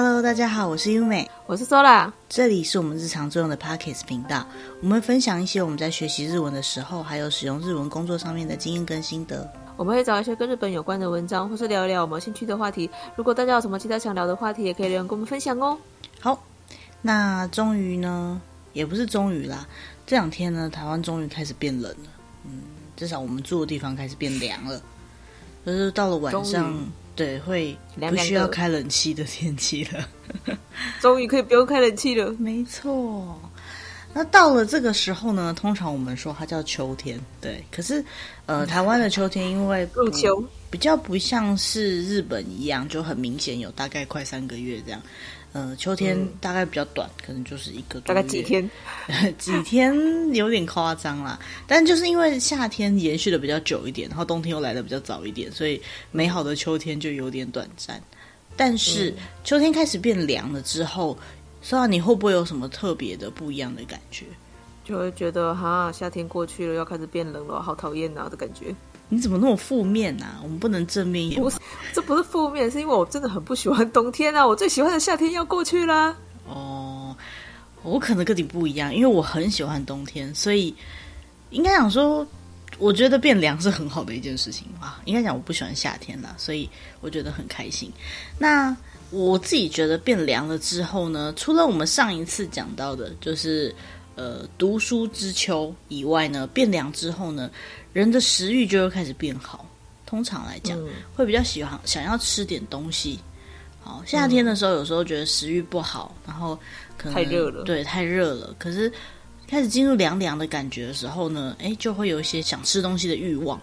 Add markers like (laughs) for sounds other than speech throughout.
Hello，大家好，我是优美，我是 Sola，这里是我们日常作用的 Pockets 频道，我们分享一些我们在学习日文的时候，还有使用日文工作上面的经验跟心得。我们会找一些跟日本有关的文章，或是聊一聊我们有兴趣的话题。如果大家有什么其他想聊的话题，也可以留言跟我们分享哦。好，那终于呢，也不是终于啦，这两天呢，台湾终于开始变冷了。嗯，至少我们住的地方开始变凉了，就是到了晚上。对，会不需要开冷气的天气了，(laughs) 终于可以不用开冷气了。没错，那到了这个时候呢，通常我们说它叫秋天。对，可是呃，台湾的秋天因为入秋，比较不像是日本一样，就很明显有大概快三个月这样。呃，秋天大概比较短，嗯、可能就是一个多月，大概几天，(laughs) 几天有点夸张啦。但就是因为夏天延续的比较久一点，然后冬天又来的比较早一点，所以美好的秋天就有点短暂。但是、嗯、秋天开始变凉了之后，说你会不会有什么特别的不一样的感觉？就会觉得哈，夏天过去了，要开始变冷了，好讨厌啊的感觉。你怎么那么负面啊？我们不能正面一点。不是，这不是负面，是因为我真的很不喜欢冬天啊！我最喜欢的夏天要过去啦。哦，我可能跟你不一样，因为我很喜欢冬天，所以应该讲说，我觉得变凉是很好的一件事情啊。应该讲我不喜欢夏天啦，所以我觉得很开心。那我自己觉得变凉了之后呢，除了我们上一次讲到的，就是呃读书之秋以外呢，变凉之后呢，人的食欲就会开始变好。通常来讲，嗯、会比较喜欢想要吃点东西。好，夏天的时候有时候觉得食欲不好，然后可能太热了，对，太热了。可是开始进入凉凉的感觉的时候呢，哎，就会有一些想吃东西的欲望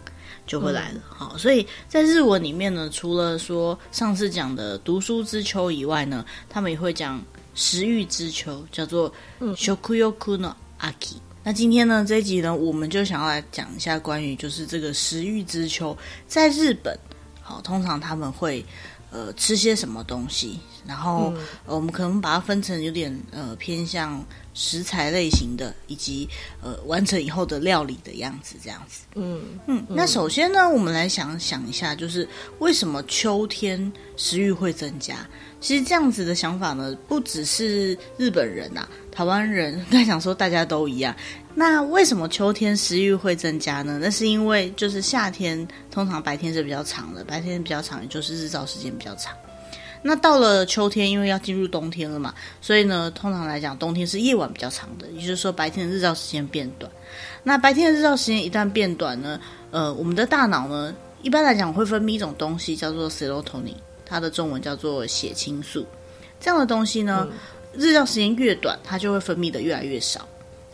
就会来了。嗯、好，所以在日文里面呢，除了说上次讲的读书之秋以外呢，他们也会讲食欲之秋，叫做 shokuyoku no aki。那今天呢，这一集呢，我们就想要来讲一下关于就是这个食欲之秋，在日本，好，通常他们会呃吃些什么东西，然后、嗯呃、我们可能把它分成有点呃偏向食材类型的，以及呃完成以后的料理的样子这样子。嗯嗯。那首先呢，我们来想想一下，就是为什么秋天食欲会增加？其实这样子的想法呢，不只是日本人呐、啊。台湾人在想说大家都一样，那为什么秋天食欲会增加呢？那是因为就是夏天通常白天是比较长的，白天比较长，也就是日照时间比较长。那到了秋天，因为要进入冬天了嘛，所以呢，通常来讲冬天是夜晚比较长的，也就是说白天的日照时间变短。那白天的日照时间一旦变短呢，呃，我们的大脑呢，一般来讲会分泌一种东西叫做 serotonin，它的中文叫做血清素。这样的东西呢。嗯日照时间越短，它就会分泌的越来越少。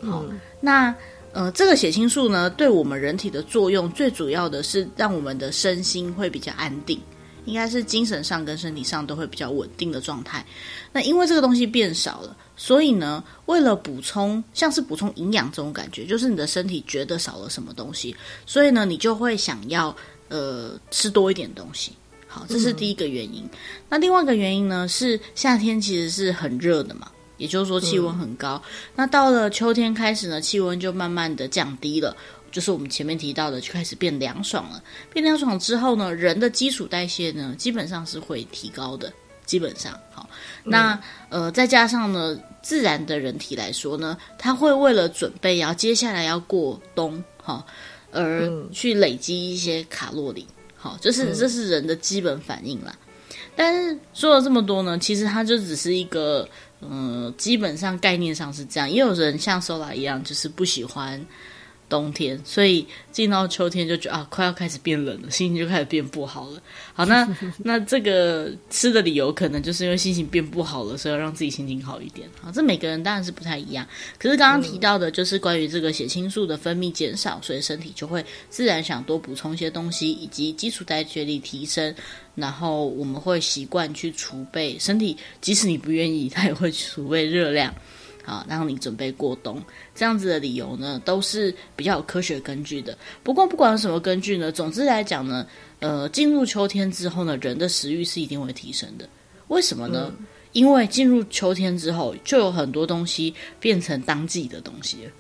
好，嗯、那呃，这个血清素呢，对我们人体的作用，最主要的是让我们的身心会比较安定，应该是精神上跟身体上都会比较稳定的状态。那因为这个东西变少了，所以呢，为了补充，像是补充营养这种感觉，就是你的身体觉得少了什么东西，所以呢，你就会想要呃吃多一点东西。好，这是第一个原因。嗯、那另外一个原因呢，是夏天其实是很热的嘛，也就是说气温很高。嗯、那到了秋天开始呢，气温就慢慢的降低了，就是我们前面提到的，就开始变凉爽了。变凉爽之后呢，人的基础代谢呢，基本上是会提高的。基本上，好，那、嗯、呃，再加上呢，自然的人体来说呢，它会为了准备要接下来要过冬，哈，而去累积一些卡路里。好，这是这是人的基本反应啦。嗯、但是说了这么多呢，其实它就只是一个，嗯、呃，基本上概念上是这样。也有人像 Sola 一样，就是不喜欢。冬天，所以进到秋天就觉得啊，快要开始变冷了，心情就开始变不好了。好，那 (laughs) 那这个吃的理由可能就是因为心情变不好了，所以要让自己心情好一点。好，这每个人当然是不太一样。可是刚刚提到的就是关于这个血清素的分泌减少，所以身体就会自然想多补充一些东西，以及基础代谢力提升，然后我们会习惯去储备身体，即使你不愿意，它也会储备热量。好，让你准备过冬，这样子的理由呢，都是比较有科学根据的。不过，不管有什么根据呢，总之来讲呢，呃，进入秋天之后呢，人的食欲是一定会提升的。为什么呢？嗯、因为进入秋天之后，就有很多东西变成当季的东西了。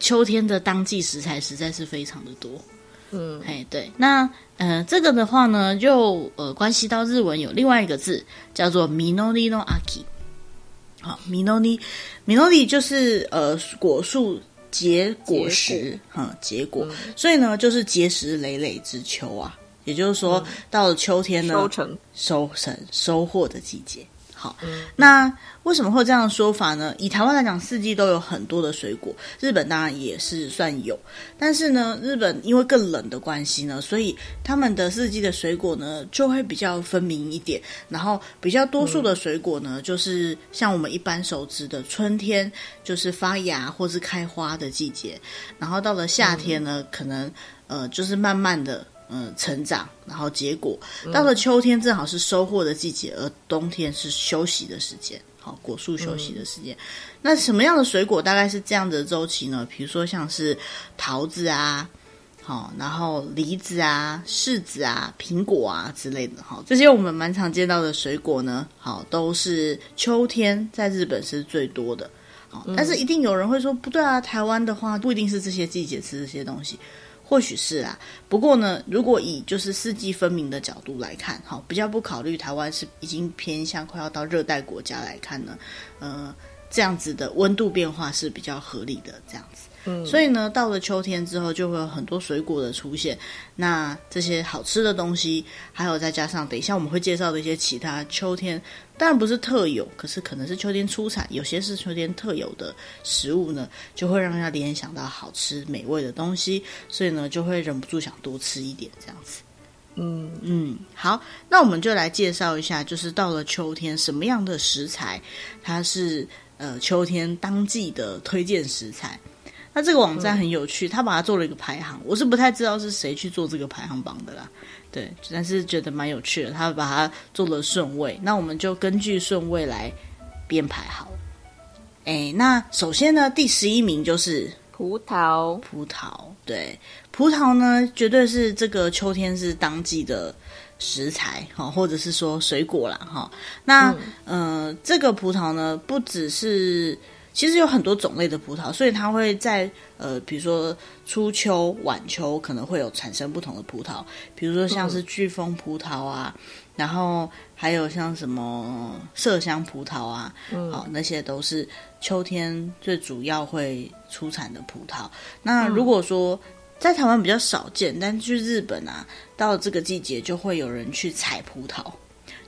秋天的当季食材实在是非常的多。嗯，哎，对，那呃，这个的话呢，就呃关系到日文有另外一个字叫做 “minori no aki”。好，“minori”，“minori” 就是呃果树结果实，哈，结果，嗯、所以呢，就是结实累累之秋啊。也就是说，嗯、到了秋天呢，收成、收成、收获的季节。好，嗯、那为什么会有这样的说法呢？以台湾来讲，四季都有很多的水果，日本当然也是算有，但是呢，日本因为更冷的关系呢，所以他们的四季的水果呢就会比较分明一点。然后比较多数的水果呢，嗯、就是像我们一般熟知的春天，就是发芽或是开花的季节。然后到了夏天呢，嗯、可能呃就是慢慢的。嗯，成长，然后结果到了秋天，正好是收获的季节，而冬天是休息的时间，好，果树休息的时间。嗯、那什么样的水果大概是这样的周期呢？比如说像是桃子啊，好，然后梨子啊、柿子啊、苹果啊之类的，好，这些我们蛮常见到的水果呢，好，都是秋天在日本是最多的。好，但是一定有人会说，不对啊，台湾的话不一定是这些季节吃这些东西。或许是啊，不过呢，如果以就是四季分明的角度来看，哈，比较不考虑台湾是已经偏向快要到热带国家来看呢，嗯，这样子的温度变化是比较合理的，这样子。嗯，所以呢，到了秋天之后，就会有很多水果的出现。那这些好吃的东西，还有再加上等一下我们会介绍的一些其他秋天，当然不是特有，可是可能是秋天出产，有些是秋天特有的食物呢，就会让人家联想到好吃美味的东西，所以呢，就会忍不住想多吃一点这样子。嗯嗯，好，那我们就来介绍一下，就是到了秋天，什么样的食材它是呃秋天当季的推荐食材。那这个网站很有趣，他把它做了一个排行，我是不太知道是谁去做这个排行榜的啦，对，但是觉得蛮有趣的，他把它做了顺位，那我们就根据顺位来编排好了。哎，那首先呢，第十一名就是葡萄，葡萄，对，葡萄呢，绝对是这个秋天是当季的食材哈，或者是说水果啦哈。那嗯、呃，这个葡萄呢，不只是。其实有很多种类的葡萄，所以它会在呃，比如说初秋、晚秋可能会有产生不同的葡萄，比如说像是飓风葡萄啊，嗯、然后还有像什么麝香葡萄啊，嗯、好，那些都是秋天最主要会出产的葡萄。那如果说在台湾比较少见，但去日本啊，到这个季节就会有人去采葡萄，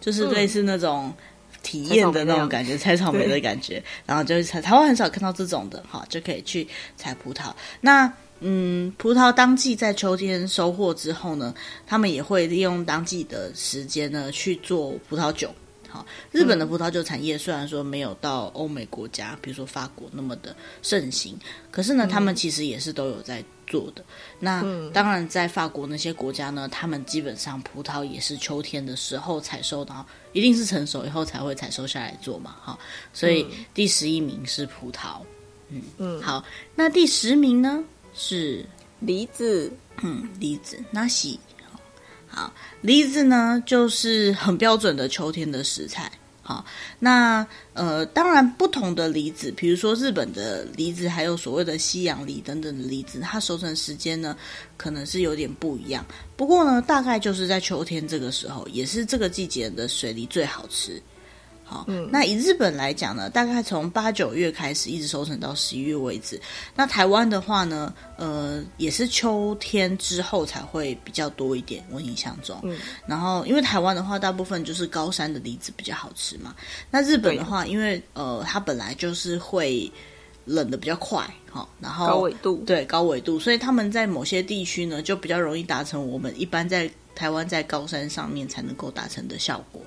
就是类似那种。体验的那种感觉，采草莓的感觉，然后就是采。台湾很少看到这种的，哈，就可以去采葡萄。那嗯，葡萄当季在秋天收获之后呢，他们也会利用当季的时间呢去做葡萄酒。好，日本的葡萄酒产业虽然说没有到欧美国家，比如说法国那么的盛行，可是呢，他们其实也是都有在。做的。那当然，在法国那些国家呢，他们基本上葡萄也是秋天的时候采收，然后一定是成熟以后才会采收下来做嘛，哈。所以第十一名是葡萄，嗯嗯，好，那第十名呢是梨子，嗯，梨子，那喜，啊，梨子呢就是很标准的秋天的食材。好，那呃，当然不同的梨子，比如说日本的梨子，还有所谓的西洋梨等等的梨子，它熟成时间呢，可能是有点不一样。不过呢，大概就是在秋天这个时候，也是这个季节的水梨最好吃。好，嗯，那以日本来讲呢，大概从八九月开始，一直收成到十一月为止。那台湾的话呢，呃，也是秋天之后才会比较多一点，我印象中。嗯，然后因为台湾的话，大部分就是高山的梨子比较好吃嘛。那日本的话，因为呃，它本来就是会冷的比较快，哈，然后高纬度，对，高纬度，所以他们在某些地区呢，就比较容易达成我们一般在台湾在高山上面才能够达成的效果。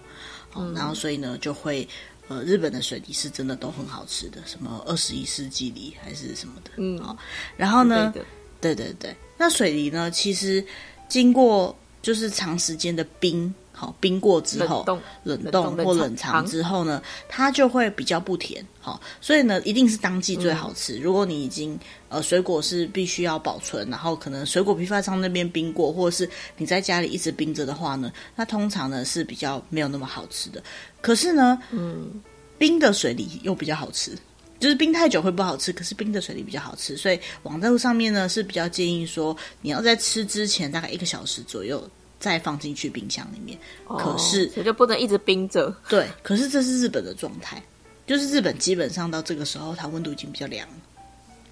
嗯、然后，所以呢，就会，呃，日本的水梨是真的都很好吃的，什么二十一世纪梨还是什么的，嗯，哦，然后呢，对对对，那水梨呢，其实经过就是长时间的冰。好，冰过之后，冷冻，或冷藏之后呢，它就会比较不甜。好，所以呢，一定是当季最好吃。嗯、如果你已经呃水果是必须要保存，然后可能水果批发商那边冰过，或者是你在家里一直冰着的话呢，那通常呢是比较没有那么好吃的。可是呢，嗯，冰的水梨又比较好吃。就是冰太久会不好吃，可是冰的水梨比较好吃，所以网站上面呢是比较建议说，你要在吃之前大概一个小时左右再放进去冰箱里面。哦、可是所以就不能一直冰着。对，可是这是日本的状态，就是日本基本上到这个时候它温度已经比较凉。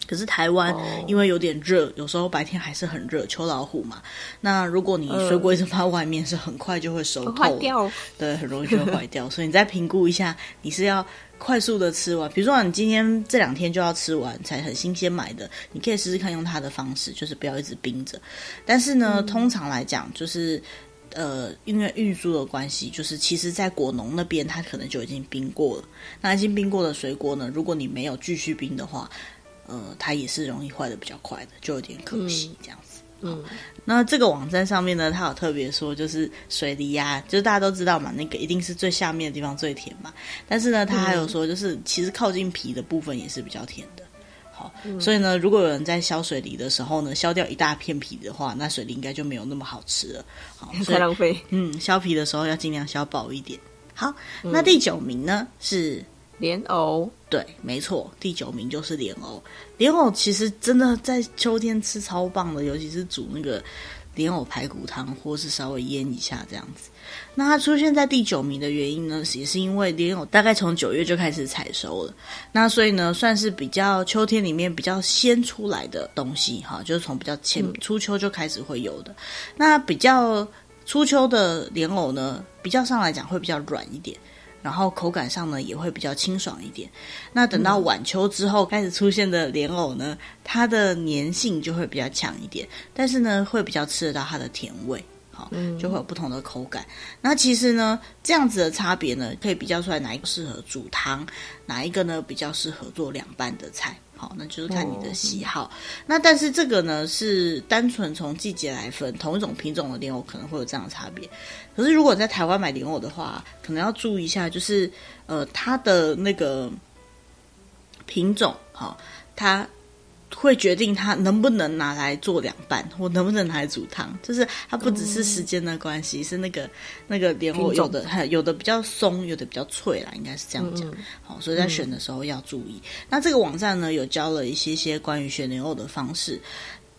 可是台湾因为有点热，有时候白天还是很热，秋老虎嘛。那如果你水果一直放在外面，是很快就会熟透，坏掉，对，很容易就会坏掉。所以你再评估一下，你是要。快速的吃完，比如说你今天这两天就要吃完，才很新鲜买的，你可以试试看用它的方式，就是不要一直冰着。但是呢，嗯、通常来讲，就是呃，因为运输的关系，就是其实在果农那边，它可能就已经冰过了。那已经冰过的水果呢，如果你没有继续冰的话，呃，它也是容易坏的比较快的，就有点可惜这样子。嗯嗯，那这个网站上面呢，它有特别说，就是水梨呀、啊，就是大家都知道嘛，那个一定是最下面的地方最甜嘛。但是呢，它还有说，就是其实靠近皮的部分也是比较甜的。好，嗯、所以呢，如果有人在削水梨的时候呢，削掉一大片皮的话，那水梨应该就没有那么好吃了。好，(laughs) 太浪费。嗯，削皮的时候要尽量削薄一点。好，那第九名呢是。莲藕，对，没错，第九名就是莲藕。莲藕其实真的在秋天吃超棒的，尤其是煮那个莲藕排骨汤，或是稍微腌一下这样子。那它出现在第九名的原因呢，也是因为莲藕大概从九月就开始采收了，那所以呢，算是比较秋天里面比较先出来的东西哈，就是从比较前初秋就开始会有的。那比较初秋的莲藕呢，比较上来讲会比较软一点。然后口感上呢也会比较清爽一点。那等到晚秋之后开始出现的莲藕呢，它的粘性就会比较强一点，但是呢会比较吃得到它的甜味，好，就会有不同的口感。那其实呢这样子的差别呢，可以比较出来哪一个适合煮汤，哪一个呢比较适合做凉拌的菜。好，那就是看你的喜好。哦、那但是这个呢，是单纯从季节来分，同一种品种的莲藕可能会有这样的差别。可是如果在台湾买莲藕的话，可能要注意一下，就是呃，它的那个品种，好、哦，它。会决定它能不能拿来做凉拌，或能不能拿来煮汤。就是它不只是时间的关系，嗯、是那个那个莲藕有的种有的比较松，有的比较脆啦，应该是这样讲。嗯、好，所以在选的时候要注意。嗯、那这个网站呢，有教了一些些关于选莲藕的方式。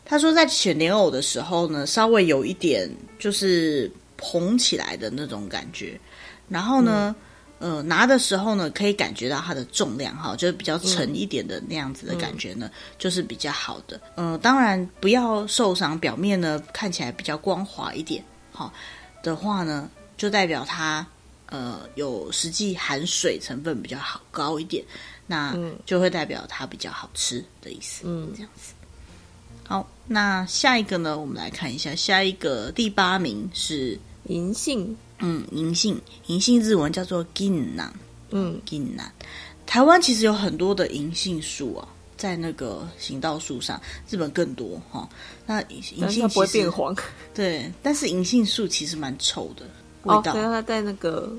他说，在选莲藕的时候呢，稍微有一点就是膨起来的那种感觉，然后呢。嗯呃，拿的时候呢，可以感觉到它的重量哈，就是比较沉一点的那样子的感觉呢，嗯、就是比较好的。呃，当然不要受伤，表面呢看起来比较光滑一点，好的话呢，就代表它呃有实际含水成分比较好高一点，那就会代表它比较好吃的意思。嗯，这样子。好，那下一个呢，我们来看一下，下一个第八名是银杏。嗯，银杏，银杏日文叫做银杏，嗯，银杏。台湾其实有很多的银杏树啊，在那个行道树上，日本更多哈、哦。那银杏不会变黄，对，但是银杏树其实蛮臭的味道。哦，它在那个。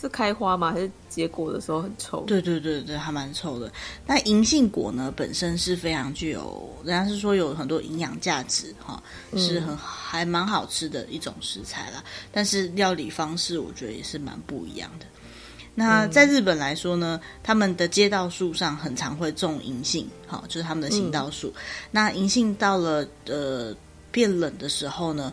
是开花吗？还是结果的时候很臭？对对对对，还蛮臭的。那银杏果呢，本身是非常具有，人家是说有很多营养价值哈，是很还蛮好吃的一种食材啦。但是料理方式，我觉得也是蛮不一样的。那在日本来说呢，他们的街道树上很常会种银杏，哈，就是他们的行道树。嗯、那银杏到了呃变冷的时候呢，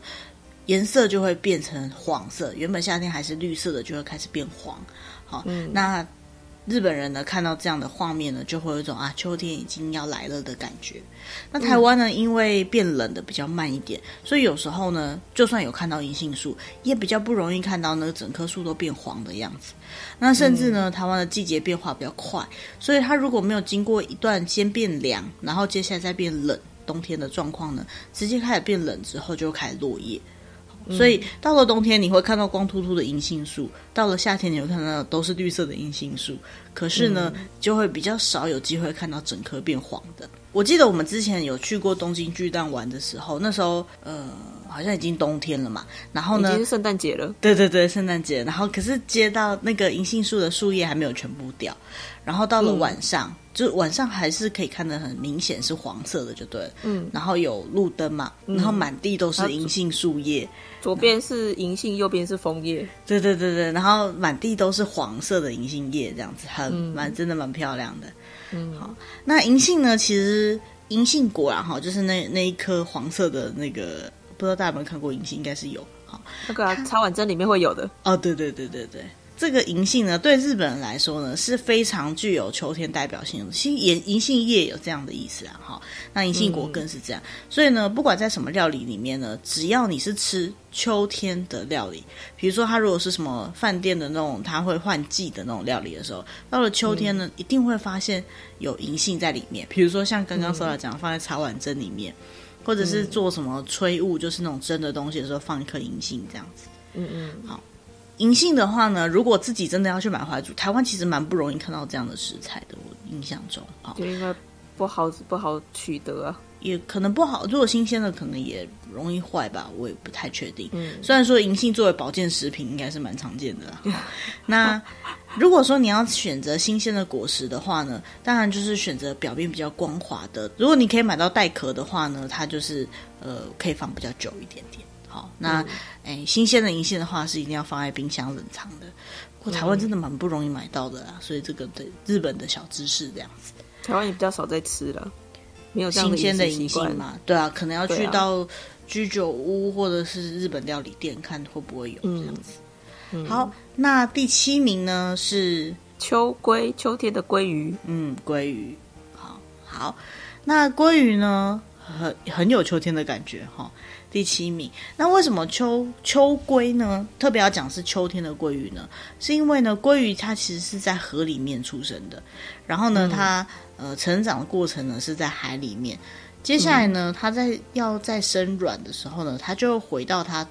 颜色就会变成黄色，原本夏天还是绿色的，就会开始变黄。好，嗯、那日本人呢看到这样的画面呢，就会有一种啊秋天已经要来了的感觉。那台湾呢，嗯、因为变冷的比较慢一点，所以有时候呢，就算有看到银杏树，也比较不容易看到那个整棵树都变黄的样子。那甚至呢，嗯、台湾的季节变化比较快，所以它如果没有经过一段先变凉，然后接下来再变冷，冬天的状况呢，直接开始变冷之后就开始落叶。所以到了冬天，你会看到光秃秃的银杏树；到了夏天，你会看到都是绿色的银杏树。可是呢，嗯、就会比较少有机会看到整棵变黄的。我记得我们之前有去过东京巨蛋玩的时候，那时候呃好像已经冬天了嘛。然后呢，已经是圣诞节了。对对对，圣诞节。然后可是接到那个银杏树的树叶还没有全部掉。然后到了晚上，嗯、就是晚上还是可以看得很明显是黄色的，就对了。嗯，然后有路灯嘛，然后满地都是银杏树叶，左边是银杏，右边是枫叶。对对对对，然后满地都是黄色的银杏叶，这样子很蛮、嗯、真的蛮漂亮的。嗯，好，那银杏呢？其实银杏果啊，哈，就是那那一颗黄色的那个，不知道大家有没有看过银杏？应该是有。好，那个、啊、茶碗蒸里面会有的。哦，对对对对对。这个银杏呢，对日本人来说呢，是非常具有秋天代表性的。其实银银杏叶有这样的意思啊，哈，那银杏果更是这样。嗯、所以呢，不管在什么料理里面呢，只要你是吃秋天的料理，比如说它如果是什么饭店的那种，它会换季的那种料理的时候，到了秋天呢，嗯、一定会发现有银杏在里面。比如说像刚刚说到讲，放在茶碗蒸里面，或者是做什么炊物，就是那种蒸的东西的时候，放一颗银杏这样子。嗯嗯，好。银杏的话呢，如果自己真的要去买回来煮，台湾其实蛮不容易看到这样的食材的。我印象中，啊，就应该不好不好取得啊，也可能不好。如果新鲜的，可能也容易坏吧，我也不太确定。嗯，虽然说银杏作为保健食品，应该是蛮常见的啦。(laughs) 那如果说你要选择新鲜的果实的话呢，当然就是选择表面比较光滑的。如果你可以买到带壳的话呢，它就是呃可以放比较久一点点。好，那哎、嗯，新鲜的银杏的话是一定要放在冰箱冷藏的。不过台湾真的蛮不容易买到的啊，嗯、所以这个对日本的小知识这样子。台湾也比较少在吃了，没有新鲜的银杏嘛？对啊，可能要去到居酒屋或者是日本料理店看会不会有这样子。嗯、好，那第七名呢是秋鲑，秋天的鲑鱼。嗯，鲑鱼。好，好，那鲑鱼呢，很很有秋天的感觉哈。第七名，那为什么秋秋鲑呢？特别要讲是秋天的鲑鱼呢？是因为呢，鲑鱼它其实是在河里面出生的，然后呢，嗯、它呃成长的过程呢是在海里面。接下来呢，它在要在生卵的时候呢，它就回到它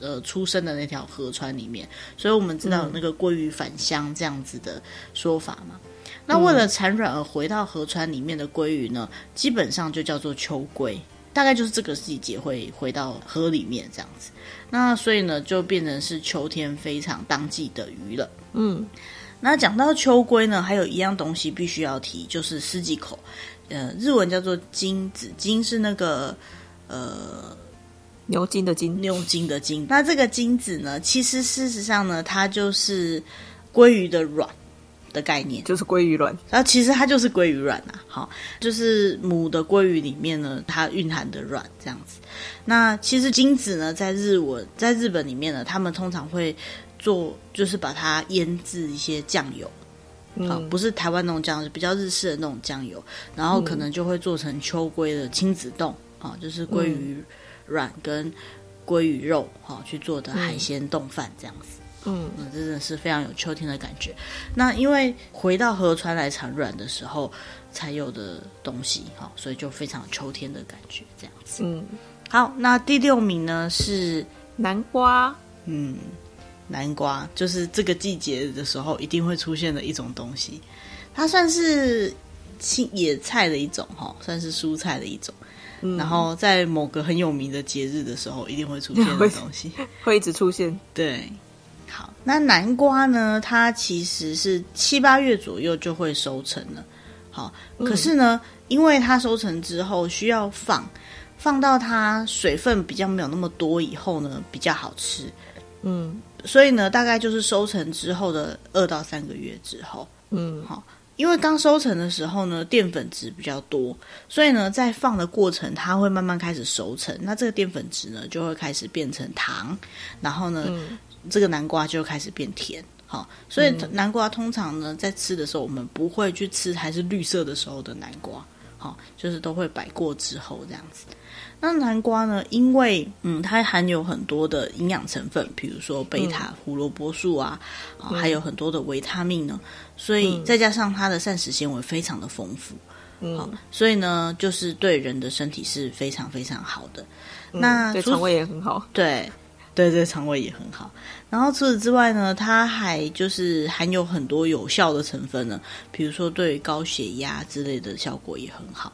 呃出生的那条河川里面。所以我们知道有那个鲑鱼返乡这样子的说法嘛。嗯、那为了产卵而回到河川里面的鲑鱼呢，基本上就叫做秋鲑。大概就是这个季节会回到河里面这样子，那所以呢，就变成是秋天非常当季的鱼了。嗯，那讲到秋龟呢，还有一样东西必须要提，就是四季口，呃，日文叫做金子，金是那个呃牛筋的筋，牛筋的筋。那这个金子呢，其实事实上呢，它就是鲑鱼的卵。的概念。就是鲑鱼卵，然后其实它就是鲑鱼卵啊，好，就是母的鲑鱼里面呢，它蕴含的卵这样子。那其实精子呢，在日文，在日本里面呢，他们通常会做，就是把它腌制一些酱油，啊、嗯，不是台湾那种酱油，比较日式的那种酱油，然后可能就会做成秋鲑的亲子冻，啊，就是鲑鱼卵跟鲑鱼肉，啊去做的海鲜冻饭这样子。嗯，那真的是非常有秋天的感觉。那因为回到河川来产卵的时候才有的东西，哈，所以就非常秋天的感觉，这样子。嗯，好，那第六名呢是南瓜。嗯，南瓜就是这个季节的时候一定会出现的一种东西，它算是青野菜的一种，哈，算是蔬菜的一种。嗯，然后在某个很有名的节日的时候一定会出现的东西，(laughs) 会，会一直出现。对。好，那南瓜呢？它其实是七八月左右就会收成了。好，可是呢，嗯、因为它收成之后需要放，放到它水分比较没有那么多以后呢，比较好吃。嗯，所以呢，大概就是收成之后的二到三个月之后。嗯，好，因为刚收成的时候呢，淀粉质比较多，所以呢，在放的过程，它会慢慢开始熟成。那这个淀粉质呢，就会开始变成糖，然后呢。嗯这个南瓜就开始变甜，好，所以南瓜通常呢，在吃的时候，我们不会去吃还是绿色的时候的南瓜，好，就是都会摆过之后这样子。那南瓜呢，因为嗯，它含有很多的营养成分，比如说贝塔胡萝卜素啊，嗯、还有很多的维他命呢，所以再加上它的膳食纤维非常的丰富，嗯，好，所以呢，就是对人的身体是非常非常好的。嗯、那对肠胃也很好，对。对对，肠胃也很好。然后除此之外呢，它还就是含有很多有效的成分呢，比如说对高血压之类的效果也很好。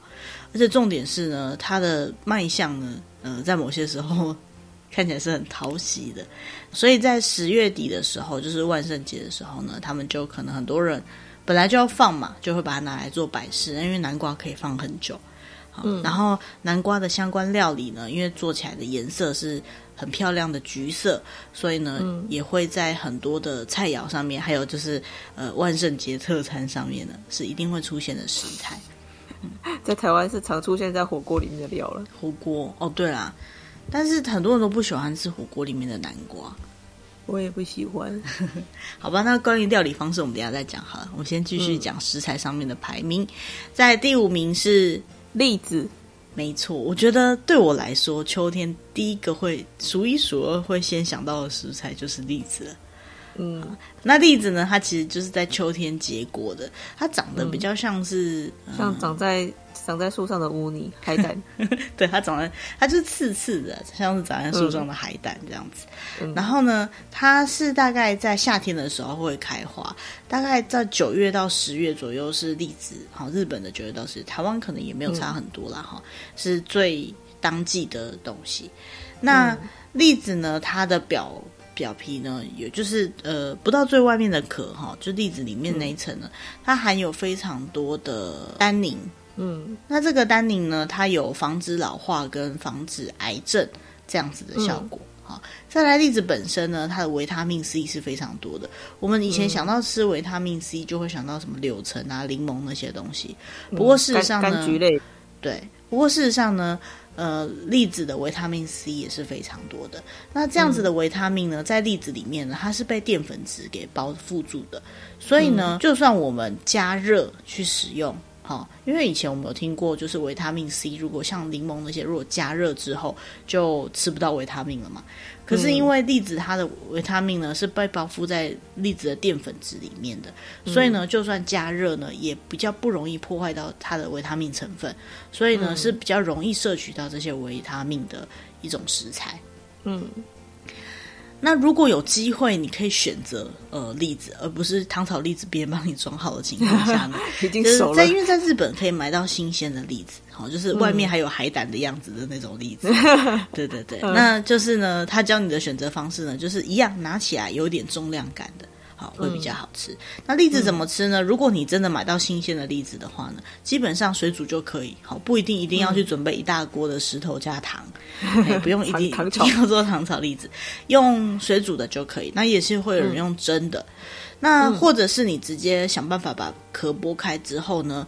而且重点是呢，它的卖相呢，呃，在某些时候 (laughs) 看起来是很讨喜的。所以在十月底的时候，就是万圣节的时候呢，他们就可能很多人本来就要放嘛，就会把它拿来做摆饰，因为南瓜可以放很久。嗯，然后南瓜的相关料理呢，因为做起来的颜色是很漂亮的橘色，所以呢，嗯、也会在很多的菜肴上面，还有就是呃万圣节特餐上面呢，是一定会出现的食材。嗯、在台湾是常出现在火锅里面的料了。火锅哦，对啦，但是很多人都不喜欢吃火锅里面的南瓜，我也不喜欢。(laughs) 好吧，那关于料理方式，我们等一下再讲好了。我们先继续讲食材上面的排名，嗯、在第五名是。栗子，没错，我觉得对我来说，秋天第一个会数一数二会先想到的食材就是栗子了。嗯，那栗子呢？它其实就是在秋天结果的，它长得比较像是、嗯、像长在。长在树上的污泥海胆，(laughs) 对，它长在，它就是刺刺的，像是长在树上的海胆这样子。嗯、然后呢，它是大概在夏天的时候会开花，大概在九月到十月左右是栗子。好，日本的九月到十月，台湾可能也没有差很多啦。哈、嗯，是最当季的东西。那栗子呢，它的表表皮呢，也就是呃，不到最外面的壳哈，就栗子里面那一层呢，嗯、它含有非常多的单宁。嗯，那这个单宁呢，它有防止老化跟防止癌症这样子的效果。好、嗯，再来栗子本身呢，它的维他命 C 是非常多的。我们以前想到吃维他命 C，就会想到什么柳橙啊、柠檬那些东西。不过事实上呢，柑橘类，对，不过事实上呢，呃，栗子的维他命 C 也是非常多的。那这样子的维他命呢，在栗子里面呢，它是被淀粉质给包覆住的。所以呢，嗯、就算我们加热去使用。好，因为以前我们有听过，就是维他命 C，如果像柠檬那些，如果加热之后就吃不到维他命了嘛。可是因为栗子它的维他命呢是被包覆在栗子的淀粉质里面的，所以呢，就算加热呢，也比较不容易破坏到它的维他命成分，所以呢是比较容易摄取到这些维他命的一种食材。嗯。那如果有机会，你可以选择呃栗子，而不是糖炒栗子别人帮你装好的情况下呢，(laughs) 已经熟了。在因为在日本可以买到新鲜的栗子，好，就是外面还有海胆的样子的那种栗子。(laughs) 嗯、对对对，那就是呢，他教你的选择方式呢，就是一样拿起来有点重量感的。好，会比较好吃。嗯、那栗子怎么吃呢？如果你真的买到新鲜的栗子的话呢，基本上水煮就可以。好，不一定一定要去准备一大锅的石头加糖，嗯欸、不用一 (laughs) 定 (laughs) 一定要做糖炒栗子，用水煮的就可以。那也是会有人用蒸的。嗯、那或者是你直接想办法把壳剥开之后呢，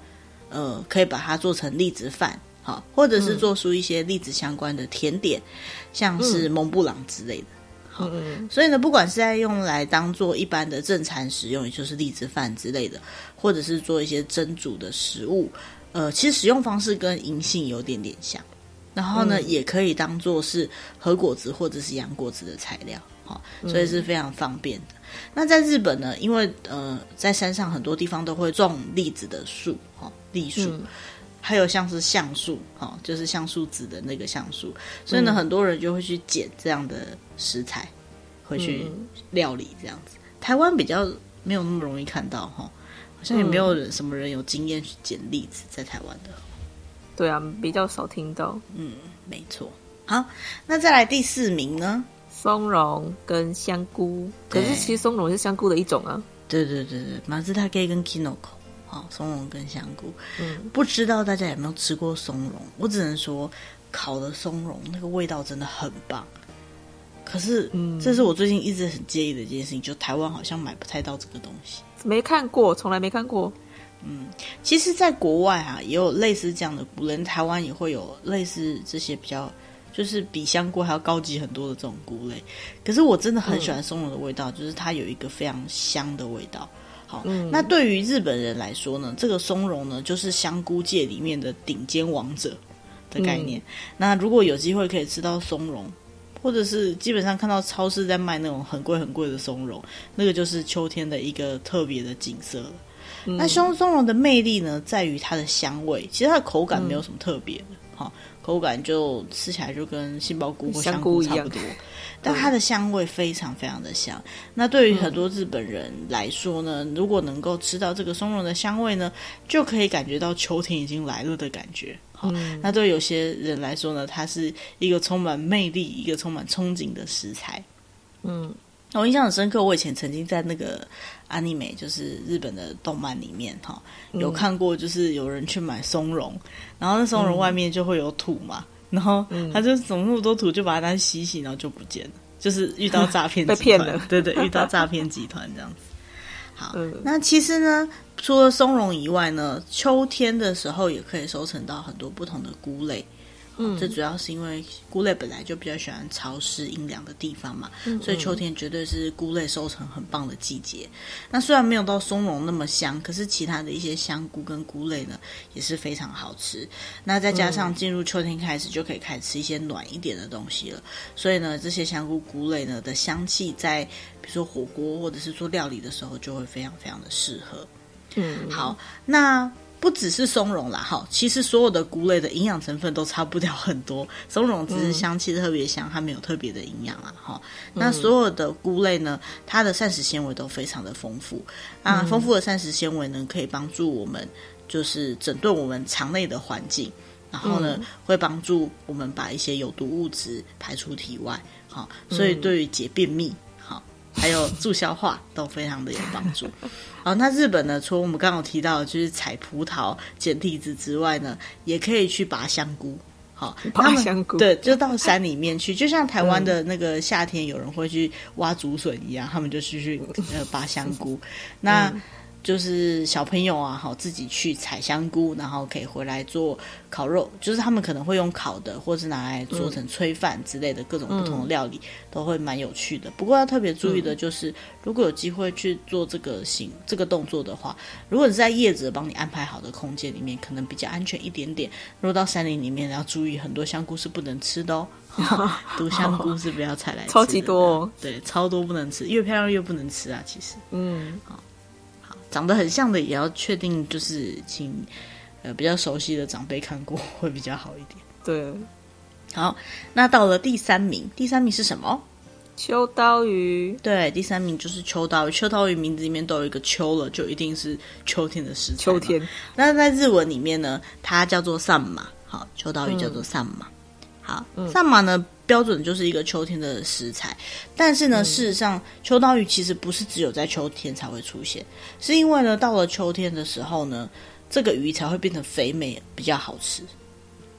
呃，可以把它做成栗子饭，好，或者是做出一些栗子相关的甜点，嗯、像是蒙布朗之类的。嗯，所以呢，不管是在用来当做一般的正餐食用，也就是栗子饭之类的，或者是做一些蒸煮的食物，呃，其实使用方式跟银杏有点点像。然后呢，嗯、也可以当做是核果子或者是洋果子的材料，好，所以是非常方便的。嗯、那在日本呢，因为呃，在山上很多地方都会种栗子的树，哈，栗树。嗯还有像是橡树，哈，就是橡树籽的那个橡树，所以呢，嗯、很多人就会去捡这样的食材，回去料理这样子。嗯、台湾比较没有那么容易看到，哈，好像也没有人什么人有经验去捡栗子在台湾的。对啊，比较少听到。嗯，没错。好，那再来第四名呢？松茸跟香菇。可是其实松茸是香菇的一种啊。对对对对，马自他可以跟 Kinoko。好，松茸跟香菇，嗯，不知道大家有没有吃过松茸？我只能说，烤的松茸那个味道真的很棒。可是，嗯，这是我最近一直很介意的一件事情，就台湾好像买不太到这个东西。没看过，从来没看过。嗯，其实，在国外啊，也有类似这样的菇连，台湾也会有类似这些比较，就是比香菇还要高级很多的这种菇类。可是，我真的很喜欢松茸的味道，嗯，就是它有一个非常香的味道。好，嗯、那对于日本人来说呢，这个松茸呢，就是香菇界里面的顶尖王者的概念。嗯、那如果有机会可以吃到松茸，或者是基本上看到超市在卖那种很贵很贵的松茸，那个就是秋天的一个特别的景色了。嗯、那松松茸的魅力呢，在于它的香味，其实它的口感没有什么特别的，好、嗯，口感就吃起来就跟杏鲍菇或香菇差不多。(laughs) 但它的香味非常非常的香。那对于很多日本人来说呢，嗯、如果能够吃到这个松茸的香味呢，就可以感觉到秋天已经来了的感觉。好，嗯、那对有些人来说呢，它是一个充满魅力、一个充满憧憬的食材。嗯，我印象很深刻，我以前曾经在那个 anime，就是日本的动漫里面哈，有看过，就是有人去买松茸，嗯、然后那松茸外面就会有土嘛，嗯、然后他就怎么那么多土，就把它洗洗，然后就不见了，就是遇到诈骗，(laughs) 被骗了，(laughs) 对对，遇到诈骗集团这样子。好，嗯、那其实呢，除了松茸以外呢，秋天的时候也可以收成到很多不同的菇类。嗯，这主要是因为菇类本来就比较喜欢潮湿阴凉的地方嘛，嗯嗯，所以秋天绝对是菇类收成很棒的季节。那虽然没有到松茸那么香，可是其他的一些香菇跟菇类呢也是非常好吃。那再加上进入秋天开始就可以开始吃一些暖一点的东西了，所以呢，这些香菇菇类呢的香气在比如说火锅或者是做料理的时候就会非常非常的适合。嗯，好，那。不只是松茸啦，哈，其实所有的菇类的营养成分都差不了很多。(laughs) 松茸只是香气特别香，它没有特别的营养啦，哈。那所有的菇类呢，它的膳食纤维都非常的丰富啊，丰富的膳食纤维呢，可以帮助我们就是整顿我们肠内的环境，然后呢，会帮助我们把一些有毒物质排出体外，好，所以对于解便秘。还有助消化都非常的有帮助。(laughs) 好，那日本呢，除了我们刚刚有提到的就是采葡萄捡栗子之外呢，也可以去拔香菇。好，拔香菇，对，就到山里面去，(laughs) 就像台湾的那个夏天有人会去挖竹笋一样，他们就去去呃拔香菇。那。就是小朋友啊，好自己去采香菇，然后可以回来做烤肉。就是他们可能会用烤的，或是拿来做成炊饭之类的各种不同的料理，嗯、都会蛮有趣的。不过要特别注意的就是，嗯、如果有机会去做这个行这个动作的话，如果是在叶子帮你安排好的空间里面，可能比较安全一点点。如果到山林里面，要注意很多香菇是不能吃的哦。(laughs) 毒香菇是不要采来吃，超级多、哦，对，超多不能吃，越漂亮越不能吃啊。其实，嗯，好。长得很像的也要确定，就是请呃比较熟悉的长辈看过会比较好一点。对，好，那到了第三名，第三名是什么？秋刀鱼。对，第三名就是秋刀鱼。秋刀鱼名字里面都有一个秋了，就一定是秋天的食材。秋天。那在日文里面呢，它叫做萨马。好，秋刀鱼叫做萨马。嗯、好，萨马呢？标准就是一个秋天的食材，但是呢，嗯、事实上，秋刀鱼其实不是只有在秋天才会出现，是因为呢，到了秋天的时候呢，这个鱼才会变得肥美，比较好吃。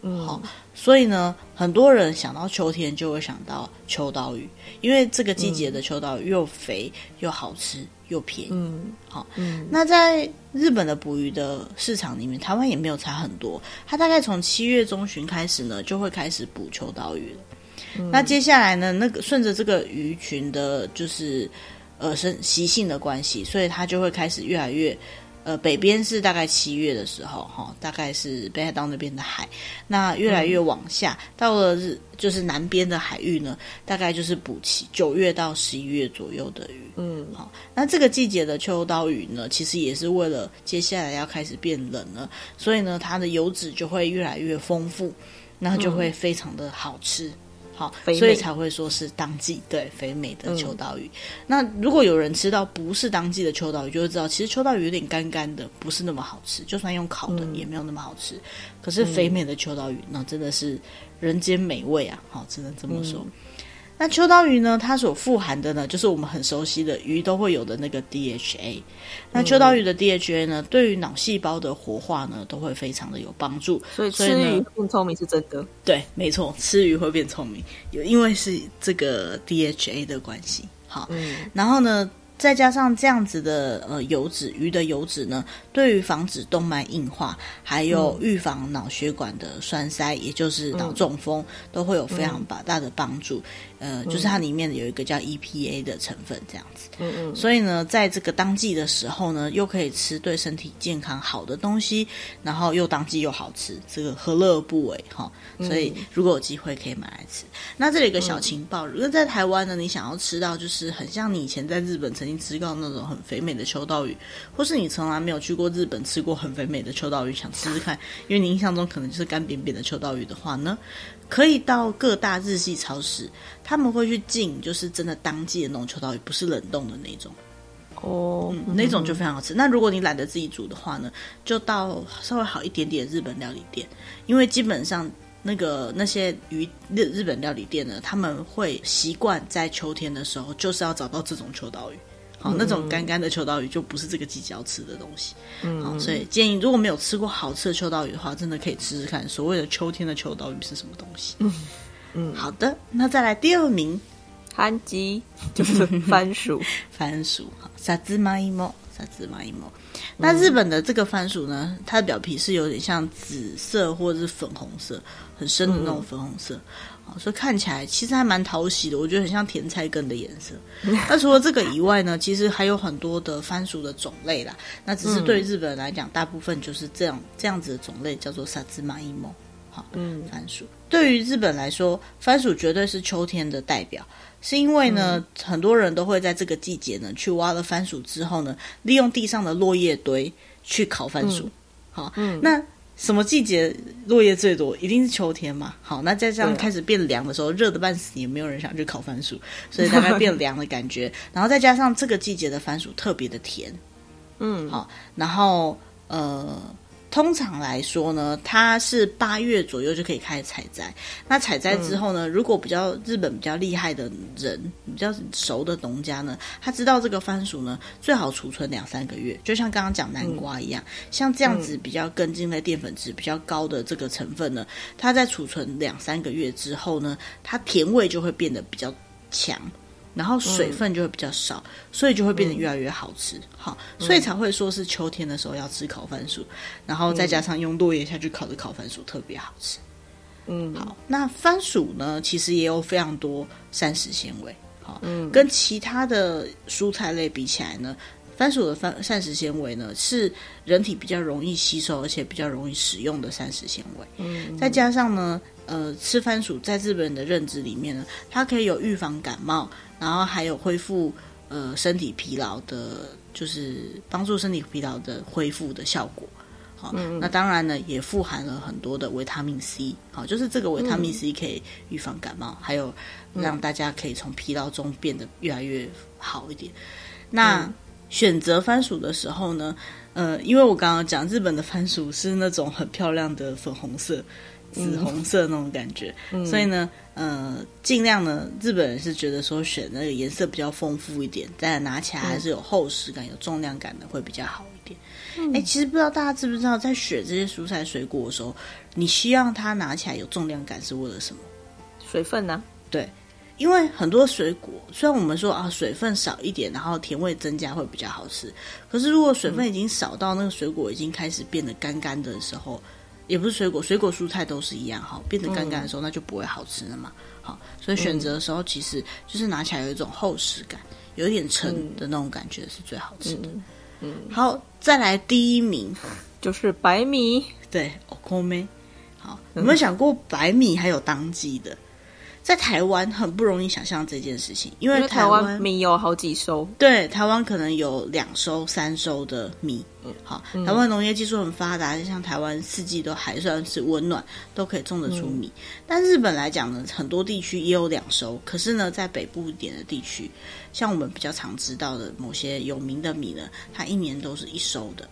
嗯，好，所以呢，很多人想到秋天就会想到秋刀鱼，因为这个季节的秋刀鱼又肥又好吃又便宜。嗯，好，嗯，那在日本的捕鱼的市场里面，台湾也没有差很多，它大概从七月中旬开始呢，就会开始捕秋刀鱼了。嗯、那接下来呢？那个顺着这个鱼群的，就是呃生习性的关系，所以它就会开始越来越呃北边是大概七月的时候哈，大概是北海道那边的海，那越来越往下，嗯、到了日就是南边的海域呢，大概就是补期九月到十一月左右的鱼。嗯，好，那这个季节的秋刀鱼呢，其实也是为了接下来要开始变冷了，所以呢，它的油脂就会越来越丰富，那就会非常的好吃。嗯好，所以才会说是当季对肥美的秋刀鱼。嗯、那如果有人吃到不是当季的秋刀鱼，就会知道其实秋刀鱼有点干干的，不是那么好吃。就算用烤的也没有那么好吃。嗯、可是肥美的秋刀鱼，那真的是人间美味啊！好，只能这么说。嗯那秋刀鱼呢？它所富含的呢，就是我们很熟悉的鱼都会有的那个 DHA。那秋刀鱼的 DHA 呢，对于脑细胞的活化呢，都会非常的有帮助。所以吃鱼变聪明是真的。对，没错，吃鱼会变聪明，有因为是这个 DHA 的关系。好，嗯，然后呢？再加上这样子的呃油脂，鱼的油脂呢，对于防止动脉硬化，还有预防脑血管的栓塞，嗯、也就是脑中风，嗯、都会有非常大的帮助。呃，就是它里面有一个叫 EPA 的成分，这样子。嗯嗯。所以呢，在这个当季的时候呢，又可以吃对身体健康好的东西，然后又当季又好吃，这个何乐而不为哈？所以如果有机会可以买来吃。嗯、那这里有个小情报，如果在台湾呢，你想要吃到就是很像你以前在日本曾经吃到那种很肥美的秋刀鱼，或是你从来没有去过日本吃过很肥美的秋刀鱼，想吃吃看，因为你印象中可能就是干扁扁的秋刀鱼的话呢？可以到各大日系超市，他们会去进，就是真的当季的那种秋刀鱼，不是冷冻的那种。哦、嗯，那种就非常好吃。嗯、那如果你懒得自己煮的话呢，就到稍微好一点点日本料理店，因为基本上那个那些鱼日日本料理店呢，他们会习惯在秋天的时候，就是要找到这种秋刀鱼。好，那种干干的秋刀鱼就不是这个季节要吃的东西。嗯，好，所以建议如果没有吃过好吃的秋刀鱼的话，真的可以吃吃看，所谓的秋天的秋刀鱼是什么东西。嗯嗯，好的，那再来第二名，番吉就是番薯，(laughs) 番薯，好，萨兹玛伊莫，萨兹玛伊莫。那日本的这个番薯呢，它的表皮是有点像紫色或者是粉红色，很深的那种粉红色。嗯所以看起来其实还蛮讨喜的，我觉得很像甜菜根的颜色。那除了这个以外呢，(laughs) 其实还有很多的番薯的种类啦。那只是对日本人来讲，大部分就是这样这样子的种类叫做萨兹玛伊莫。好，嗯，番薯对于日本来说，番薯绝对是秋天的代表，是因为呢，很多人都会在这个季节呢去挖了番薯之后呢，利用地上的落叶堆去烤番薯。好，嗯，那。什么季节落叶最多？一定是秋天嘛。好，那在这样开始变凉的时候，热的半死，也没有人想去烤番薯，所以大概变凉的感觉。然后再加上这个季节的番薯特别的甜，嗯，好，然后呃。通常来说呢，它是八月左右就可以开始采摘。那采摘之后呢，如果比较日本比较厉害的人，比较熟的农家呢，他知道这个番薯呢最好储存两三个月，就像刚刚讲南瓜一样，像这样子比较根茎类淀粉质比较高的这个成分呢，它在储存两三个月之后呢，它甜味就会变得比较强。然后水分就会比较少，嗯、所以就会变得越来越好吃。好，所以才会说是秋天的时候要吃烤番薯，然后再加上用落叶下去烤的烤番薯特别好吃。嗯，好，那番薯呢，其实也有非常多膳食纤维。好，嗯，跟其他的蔬菜类比起来呢，番薯的番膳食纤维呢是人体比较容易吸收，而且比较容易使用的膳食纤维。嗯，再加上呢，呃，吃番薯在日本人的认知里面呢，它可以有预防感冒。然后还有恢复呃身体疲劳的，就是帮助身体疲劳的恢复的效果。好，嗯、那当然呢，也富含了很多的维他命 C。好，就是这个维他命 C 可以预防感冒，嗯、还有让大家可以从疲劳中变得越来越好一点。那、嗯、选择番薯的时候呢，呃，因为我刚刚讲日本的番薯是那种很漂亮的粉红色。紫红色那种感觉，嗯、所以呢，呃，尽量呢，日本人是觉得说选那个颜色比较丰富一点，但拿起来还是有厚实感、嗯、有重量感的会比较好一点。哎、嗯，其实不知道大家知不知道，在选这些蔬菜水果的时候，你希望它拿起来有重量感是为了什么？水分呢、啊？对，因为很多水果虽然我们说啊，水分少一点，然后甜味增加会比较好吃，可是如果水分已经少到那个水果已经开始变得干干的时候。也不是水果，水果蔬菜都是一样哈，变得干干的时候，那就不会好吃了嘛。好，所以选择的时候，其实就是拿起来有一种厚实感，有一点沉的那种感觉是最好吃的。嗯，好，再来第一名就是白米，对，お米。好，有没有想过白米还有当季的？在台湾很不容易想象这件事情，因为台湾米有好几收。对，台湾可能有两收、三收的米。嗯，好，台湾农业技术很发达，就像台湾四季都还算是温暖，都可以种得出米。嗯、但日本来讲呢，很多地区也有两收，可是呢，在北部一点的地区，像我们比较常知道的某些有名的米呢，它一年都是一收的。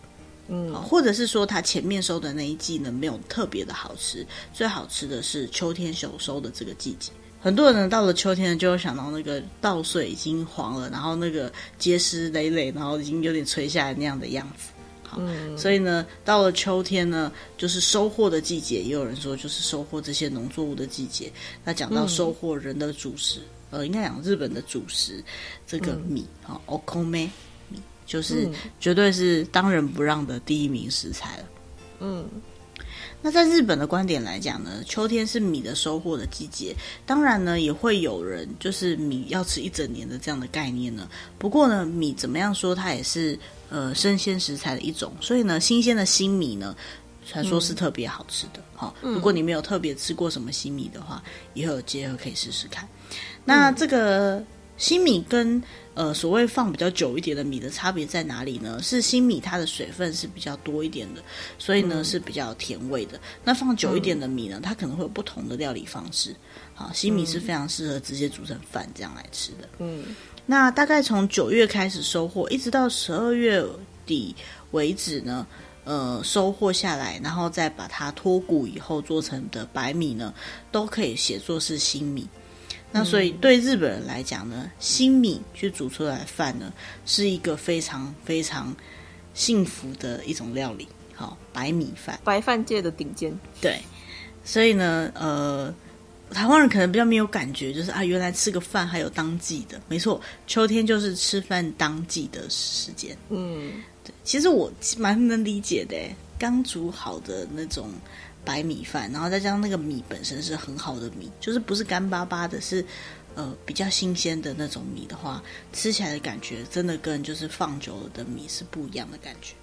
嗯，或者是说它前面收的那一季呢，没有特别的好吃，最好吃的是秋天收收的这个季节。很多人呢，到了秋天呢，就会想到那个稻穗已经黄了，然后那个结实累累，然后已经有点垂下来那样的样子。好，嗯、所以呢，到了秋天呢，就是收获的季节。也有人说，就是收获这些农作物的季节。那讲到收获人的主食，嗯、呃，应该讲日本的主食，这个米啊，okome 米，就是绝对是当仁不让的第一名食材了。嗯。那在日本的观点来讲呢，秋天是米的收获的季节。当然呢，也会有人就是米要吃一整年的这样的概念呢。不过呢，米怎么样说，它也是呃生鲜食材的一种。所以呢，新鲜的新米呢，传说是特别好吃的。好、嗯，如果你没有特别吃过什么新米的话，以后有机会可以试试看。那这个新米跟呃，所谓放比较久一点的米的差别在哪里呢？是新米它的水分是比较多一点的，所以呢、嗯、是比较甜味的。那放久一点的米呢，它可能会有不同的料理方式。好，新米是非常适合直接煮成饭这样来吃的。嗯，那大概从九月开始收获，一直到十二月底为止呢，呃收获下来，然后再把它脱骨以后做成的白米呢，都可以写作是新米。那所以对日本人来讲呢，新米去煮出来的饭呢，是一个非常非常幸福的一种料理。好，白米饭，白饭界的顶尖。对，所以呢，呃。台湾人可能比较没有感觉，就是啊，原来吃个饭还有当季的，没错，秋天就是吃饭当季的时间。嗯，对，其实我蛮能理解的，刚煮好的那种白米饭，然后再加上那个米本身是很好的米，就是不是干巴巴的，是呃比较新鲜的那种米的话，吃起来的感觉真的跟就是放久了的米是不一样的感觉。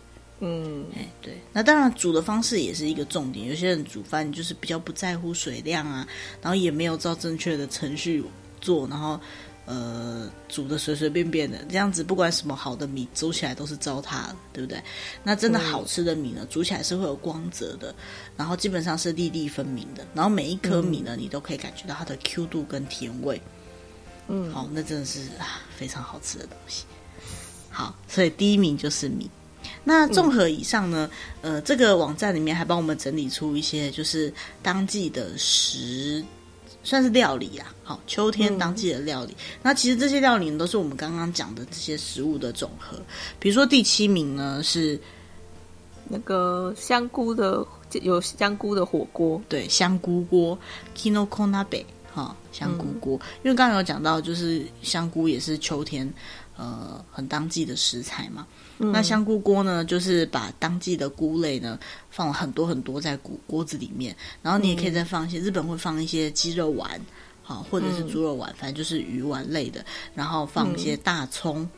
嗯，哎，对，那当然煮的方式也是一个重点。有些人煮饭就是比较不在乎水量啊，然后也没有照正确的程序做，然后呃煮的随随便便的这样子，不管什么好的米煮起来都是糟蹋了，对不对？那真的好吃的米呢，煮起来是会有光泽的，然后基本上是粒粒分明的，然后每一颗米呢，你都可以感觉到它的 Q 度跟甜味。嗯，好，那真的是啊非常好吃的东西。好，所以第一名就是米。那综合以上呢，呃，这个网站里面还帮我们整理出一些就是当季的食，算是料理啦。好，秋天当季的料理。嗯、那其实这些料理呢都是我们刚刚讲的这些食物的总和。比如说第七名呢是那个香菇的，有香菇的火锅，对，香菇锅，Kinoko Nabe，哈，香菇锅。嗯、因为刚刚有讲到，就是香菇也是秋天呃很当季的食材嘛。那香菇锅呢，就是把当季的菇类呢放了很多很多在锅锅子里面，然后你也可以再放一些，日本会放一些鸡肉丸，好，或者是猪肉丸，反正就是鱼丸类的，然后放一些大葱，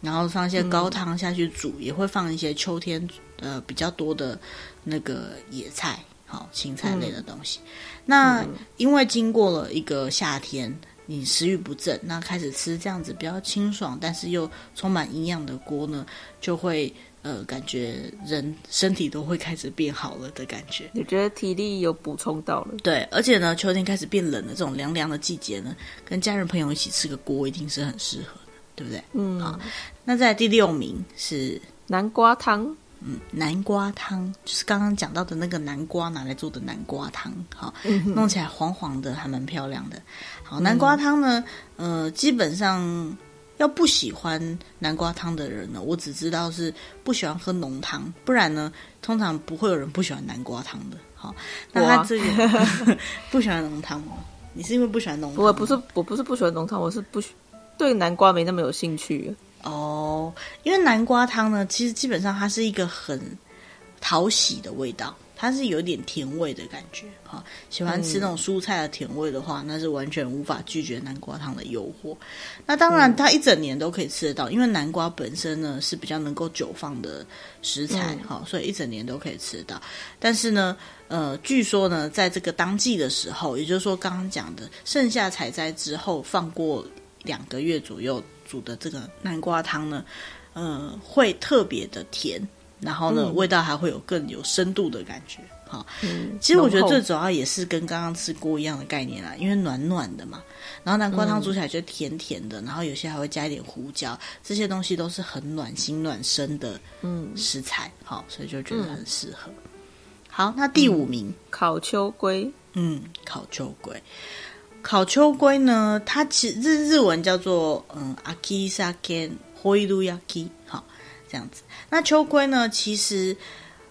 然后放一些高汤下去煮，也会放一些秋天呃比较多的那个野菜，好，青菜类的东西。那因为经过了一个夏天。你食欲不振，那开始吃这样子比较清爽，但是又充满营养的锅呢，就会呃感觉人身体都会开始变好了的感觉。你觉得体力有补充到了？对，而且呢，秋天开始变冷的这种凉凉的季节呢，跟家人朋友一起吃个锅一定是很适合的，对不对？嗯，好。那在第六名是南瓜汤。嗯，南瓜汤就是刚刚讲到的那个南瓜拿来做的南瓜汤，好，弄起来黄黄的，还蛮漂亮的。好，南瓜汤呢，嗯、呃，基本上要不喜欢南瓜汤的人呢，我只知道是不喜欢喝浓汤，不然呢，通常不会有人不喜欢南瓜汤的。好，那他这个 (laughs) 不喜欢浓汤吗？你是因为不喜欢浓汤？我不是，我不是不喜欢浓汤，我是不喜对南瓜没那么有兴趣。哦，因为南瓜汤呢，其实基本上它是一个很讨喜的味道，它是有点甜味的感觉哈。喜欢吃那种蔬菜的甜味的话，嗯、那是完全无法拒绝南瓜汤的诱惑。那当然，它一整年都可以吃得到，因为南瓜本身呢是比较能够久放的食材哈，嗯、所以一整年都可以吃得到。但是呢，呃，据说呢，在这个当季的时候，也就是说刚刚讲的盛夏采摘之后，放过两个月左右。煮的这个南瓜汤呢，呃，会特别的甜，然后呢，嗯、味道还会有更有深度的感觉。哈，嗯，其实我觉得最主要也是跟刚刚吃锅一样的概念啦，因为暖暖的嘛，然后南瓜汤煮起来就甜甜的，嗯、然后有些还会加一点胡椒，这些东西都是很暖心暖身的嗯食材，好、嗯，所以就觉得很适合。嗯、好，那第五名、嗯、烤秋龟，嗯，烤秋龟。烤秋龟呢，它其实日日文叫做嗯阿基萨肯ホイルヤキ，好 这样子。那秋龟呢，其实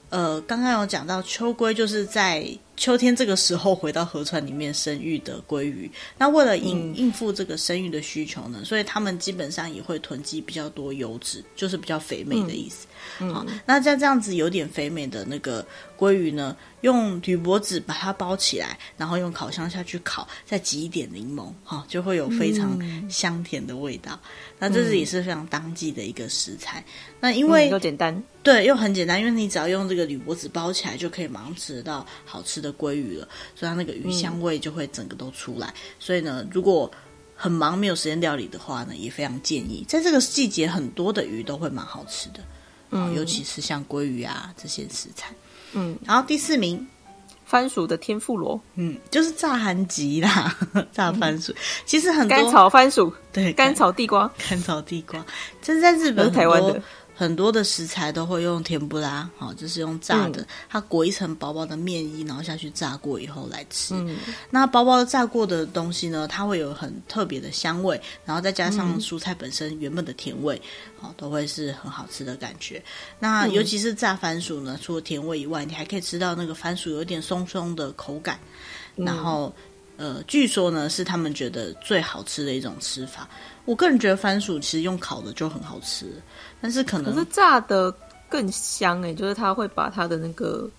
呃刚刚有讲到，秋龟就是在秋天这个时候回到河川里面生育的鲑鱼。那为了应应付这个生育的需求呢，所以他们基本上也会囤积比较多油脂，就是比较肥美的意思。嗯，好，那像这样子有点肥美的那个鲑鱼呢，用铝箔纸把它包起来，然后用烤箱下去烤，再挤一点柠檬，哈，就会有非常香甜的味道。嗯、那这是也是非常当季的一个食材。嗯、那因为、嗯、又简单，对，又很简单，因为你只要用这个铝箔纸包起来，就可以马上吃得到好吃的鲑鱼了，所以它那个鱼香味就会整个都出来。嗯、所以呢，如果很忙没有时间料理的话呢，也非常建议，在这个季节很多的鱼都会蛮好吃的。嗯，尤其是像鲑鱼啊这些食材，嗯，然后第四名，番薯的天妇罗，嗯，就是炸韩吉啦，(laughs) 炸番薯，嗯、其实很多干炒番薯，对，干炒地瓜，干炒地瓜，这是在日本、台湾的很多的食材都会用甜不拉，好，就是用炸的，嗯、它裹一层薄薄的面衣，然后下去炸过以后来吃。嗯、那薄薄的炸过的东西呢，它会有很特别的香味，然后再加上蔬菜本身原本的甜味，好、嗯，都会是很好吃的感觉。那尤其是炸番薯呢，除了甜味以外，你还可以吃到那个番薯有点松松的口感，嗯、然后。呃，据说呢是他们觉得最好吃的一种吃法。我个人觉得番薯其实用烤的就很好吃，但是可能可是炸的更香诶、欸，就是他会把他的那个，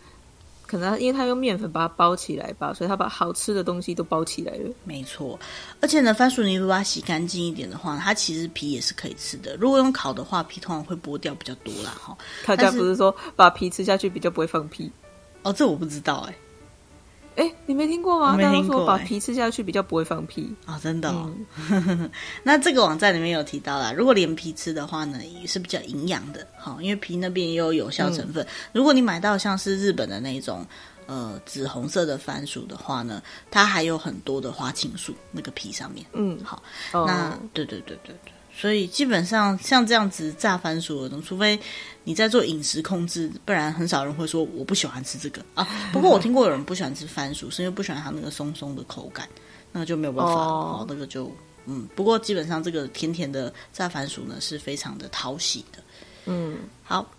可能因为他用面粉把它包起来吧，所以他把好吃的东西都包起来了。没错，而且呢，番薯泥如果把它洗干净一点的话，它其实皮也是可以吃的。如果用烤的话，皮通常会剥掉比较多啦。哈，他家不是说把皮吃下去比较不会放屁？哦，这我不知道哎、欸。哎，你没听过吗？没听过。说把皮吃下去比较不会放屁啊、哦，真的、哦。嗯、(laughs) 那这个网站里面有提到啦，如果连皮吃的话呢，也是比较营养的。好，因为皮那边也有有效成分。嗯、如果你买到像是日本的那种呃紫红色的番薯的话呢，它还有很多的花青素，那个皮上面。嗯，好。哦、那对对对对对。所以基本上像这样子炸番薯的东西，除非你在做饮食控制，不然很少人会说我不喜欢吃这个啊。不过我听过有人不喜欢吃番薯，是因为不喜欢它那个松松的口感，那个就没有办法。哦，哦，那个就嗯。不过基本上这个甜甜的炸番薯呢，是非常的讨喜的。嗯，好，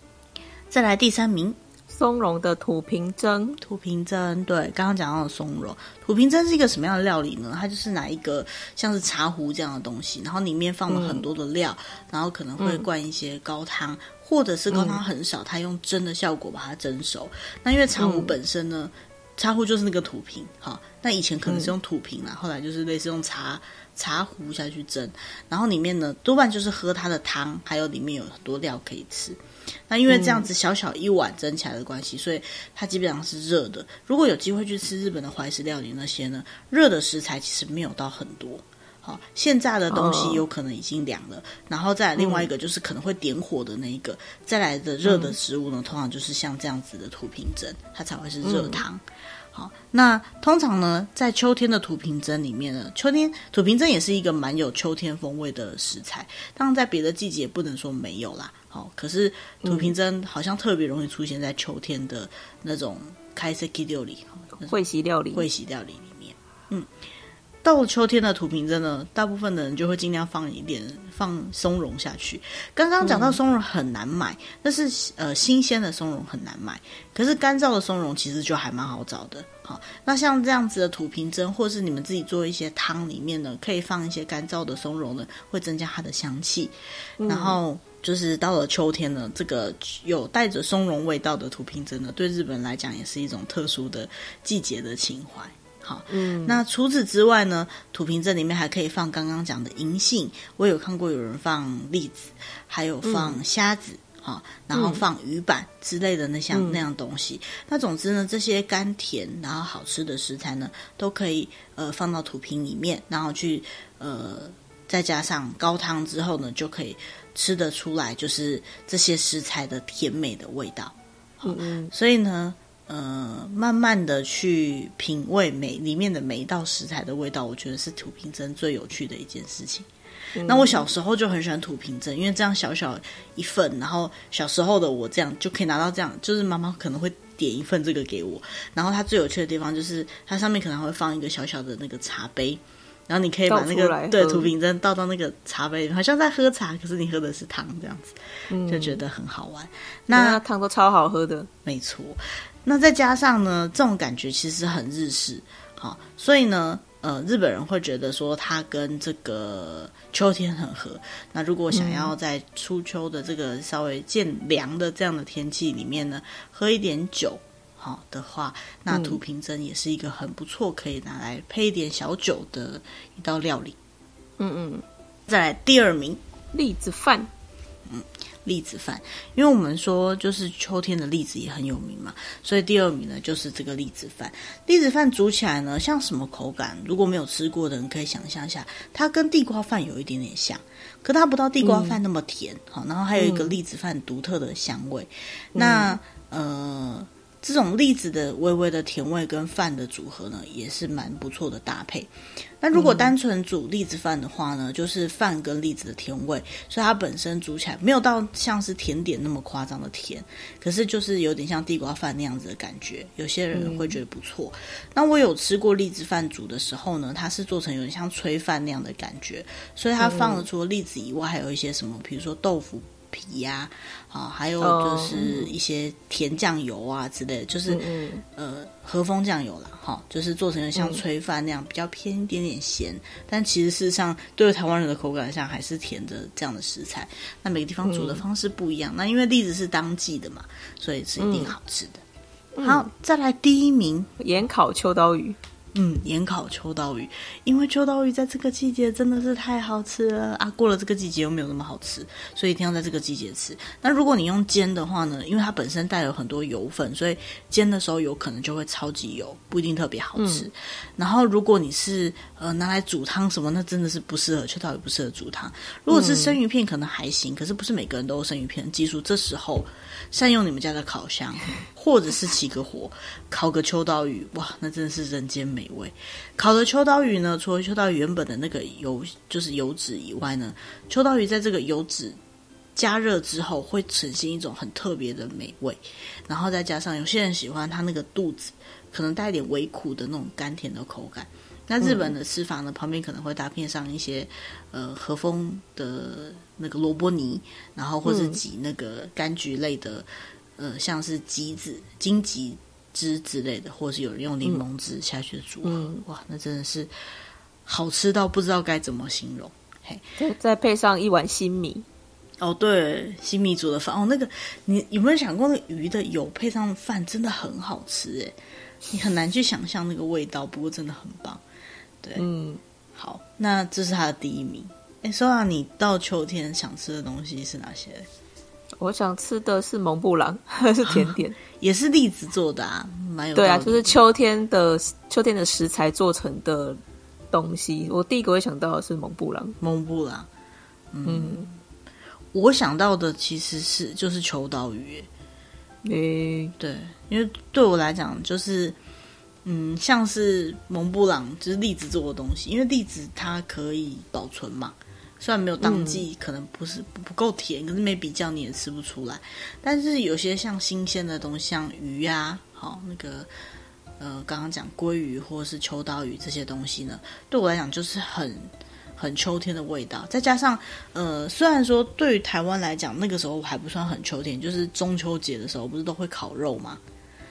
再来第三名。松茸的土瓶蒸，土瓶蒸，对，刚刚讲到的松茸，土瓶蒸是一个什么样的料理呢？它就是拿一个像是茶壶这样的东西，然后里面放了很多的料，嗯、然后可能会灌一些高汤，嗯、或者是高汤很少，它用蒸的效果把它蒸熟。嗯、那因为茶壶本身呢，茶壶就是那个土瓶，哈，那以前可能是用土瓶啦，嗯、后来就是类似用茶茶壶下去蒸，然后里面呢多半就是喝它的汤，还有里面有很多料可以吃。那因为这样子小小一碗蒸起来的关系，嗯、所以它基本上是热的。如果有机会去吃日本的怀石料理那些呢，热的食材其实没有到很多。好，现炸的东西有可能已经凉了，哦、然后再来另外一个就是可能会点火的那一个，嗯、再来的热的食物呢，通常就是像这样子的土瓶蒸，它才会是热汤。嗯好，那通常呢，在秋天的土瓶蒸里面呢，秋天土瓶蒸也是一个蛮有秋天风味的食材。当然，在别的季节不能说没有啦。好，可是土瓶蒸好像特别容易出现在秋天的那种开席料理，会席料理，会席料理里面，嗯。到了秋天的土瓶真的，大部分的人就会尽量放一点放松茸下去。刚刚讲到松茸很难买，嗯、但是呃新鲜的松茸很难买，可是干燥的松茸其实就还蛮好找的。好，那像这样子的土瓶蒸，或是你们自己做一些汤里面呢，可以放一些干燥的松茸呢，会增加它的香气。嗯、然后就是到了秋天呢，这个有带着松茸味道的土瓶蒸呢，对日本人来讲也是一种特殊的季节的情怀。好，嗯，那除此之外呢，土瓶这里面还可以放刚刚讲的银杏，我有看过有人放栗子，还有放虾子，好、嗯，然后放鱼板之类的那像、嗯、那样东西。那总之呢，这些甘甜然后好吃的食材呢，都可以呃放到土瓶里面，然后去呃再加上高汤之后呢，就可以吃得出来，就是这些食材的甜美的味道。嗯嗯，所以呢。呃，慢慢的去品味每里面的每一道食材的味道，我觉得是土瓶蒸最有趣的一件事情。嗯、那我小时候就很喜欢土瓶蒸，因为这样小小一份，然后小时候的我这样就可以拿到这样，就是妈妈可能会点一份这个给我。然后它最有趣的地方就是它上面可能会放一个小小的那个茶杯，然后你可以把那个对土瓶蒸倒到那个茶杯里面，好像在喝茶，可是你喝的是汤，这样子，嗯、就觉得很好玩。那汤都超好喝的，没错。那再加上呢，这种感觉其实很日式，好，所以呢，呃，日本人会觉得说它跟这个秋天很合。那如果想要在初秋的这个稍微渐凉的这样的天气里面呢，喝一点酒，好的话，那土瓶蒸也是一个很不错可以拿来配一点小酒的一道料理。嗯嗯，再来第二名，栗子饭。嗯。栗子饭，因为我们说就是秋天的栗子也很有名嘛，所以第二名呢就是这个栗子饭。栗子饭煮起来呢，像什么口感？如果没有吃过的人可以想象一下，它跟地瓜饭有一点点像，可它不到地瓜饭那么甜，好、嗯，然后还有一个栗子饭独特的香味。嗯、那呃，这种栗子的微微的甜味跟饭的组合呢，也是蛮不错的搭配。那如果单纯煮栗子饭的话呢，就是饭跟栗子的甜味，所以它本身煮起来没有到像是甜点那么夸张的甜，可是就是有点像地瓜饭那样子的感觉，有些人会觉得不错。嗯、那我有吃过栗子饭煮的时候呢，它是做成有点像炊饭那样的感觉，所以它放了除了栗子以外，还有一些什么，比如说豆腐。皮呀、啊，啊，还有就是一些甜酱油啊之类的，就是、嗯、呃和风酱油啦，哈，就是做成像炊饭那样比较偏一点点咸，但其实事实上对于台湾人的口感上还是甜的这样的食材。那每个地方煮的方式不一样，嗯、那因为栗子是当季的嘛，所以是一定好吃的。嗯、好，再来第一名，盐烤秋刀鱼。嗯，盐烤秋刀鱼，因为秋刀鱼在这个季节真的是太好吃了啊！过了这个季节又没有那么好吃，所以一定要在这个季节吃。那如果你用煎的话呢？因为它本身带有很多油分，所以煎的时候有可能就会超级油，不一定特别好吃。然后如果你是呃拿来煮汤什么，那真的是不适合秋刀鱼，不适合煮汤。如果是生鱼片可能还行，可是不是每个人都有生鱼片的技术。这时候善用你们家的烤箱，或者是起个火烤个秋刀鱼，哇，那真的是人间美。美味烤的秋刀鱼呢，除了秋刀鱼原本的那个油就是油脂以外呢，秋刀鱼在这个油脂加热之后，会呈现一种很特别的美味。然后再加上有些人喜欢它那个肚子，可能带一点微苦的那种甘甜的口感。那日本的吃法呢，旁边可能会搭配上一些呃和风的那个萝卜泥，然后或者挤那个柑橘类的，呃，像是橘子、金桔。汁之类的，或者是有人用柠檬汁下去煮，嗯、哇，那真的是好吃到不知道该怎么形容。嘿，再配上一碗新米，哦，对，新米煮的饭，哦，那个你有没有想过，那鱼的油配上饭真的很好吃哎，你很难去想象那个味道，不过真的很棒。对，嗯，好，那这是他的第一名。哎，说到你到秋天想吃的东西是哪些？我想吃的是蒙布朗，(laughs) 是甜点，(laughs) 也是栗子做的啊，蛮有。对啊，就是秋天的秋天的食材做成的东西。我第一个会想到的是蒙布朗，蒙布朗。嗯，嗯我想到的其实是就是秋刀鱼。诶、欸，对，因为对我来讲，就是嗯，像是蒙布朗，就是栗子做的东西，因为栗子它可以保存嘛。虽然没有当季，嗯、可能不是不，不够甜，可是没比较你也吃不出来。但是有些像新鲜的东西，像鱼啊，好那个呃，刚刚讲鲑鱼或者是秋刀鱼这些东西呢，对我来讲就是很很秋天的味道。再加上呃，虽然说对于台湾来讲，那个时候还不算很秋天，就是中秋节的时候，不是都会烤肉吗？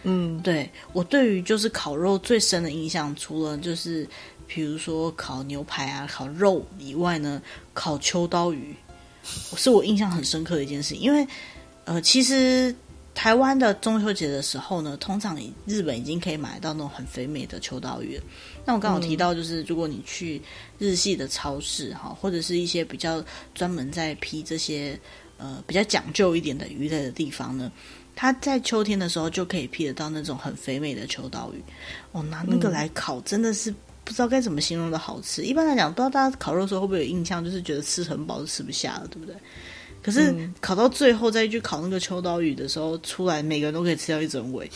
嗯，对，我对于就是烤肉最深的印象，除了就是。比如说烤牛排啊、烤肉以外呢，烤秋刀鱼是我印象很深刻的一件事。因为呃，其实台湾的中秋节的时候呢，通常日本已经可以买到那种很肥美的秋刀鱼了。那我刚好提到，就是如果你去日系的超市哈，或者是一些比较专门在批这些呃比较讲究一点的鱼类的地方呢，它在秋天的时候就可以批得到那种很肥美的秋刀鱼。哦，拿那个来烤真的是。不知道该怎么形容的好吃。一般来讲，不知道大家烤肉的时候会不会有印象，就是觉得吃很饱就吃不下了，对不对？可是烤到最后再去烤那个秋刀鱼的时候，出来每个人都可以吃掉一整尾，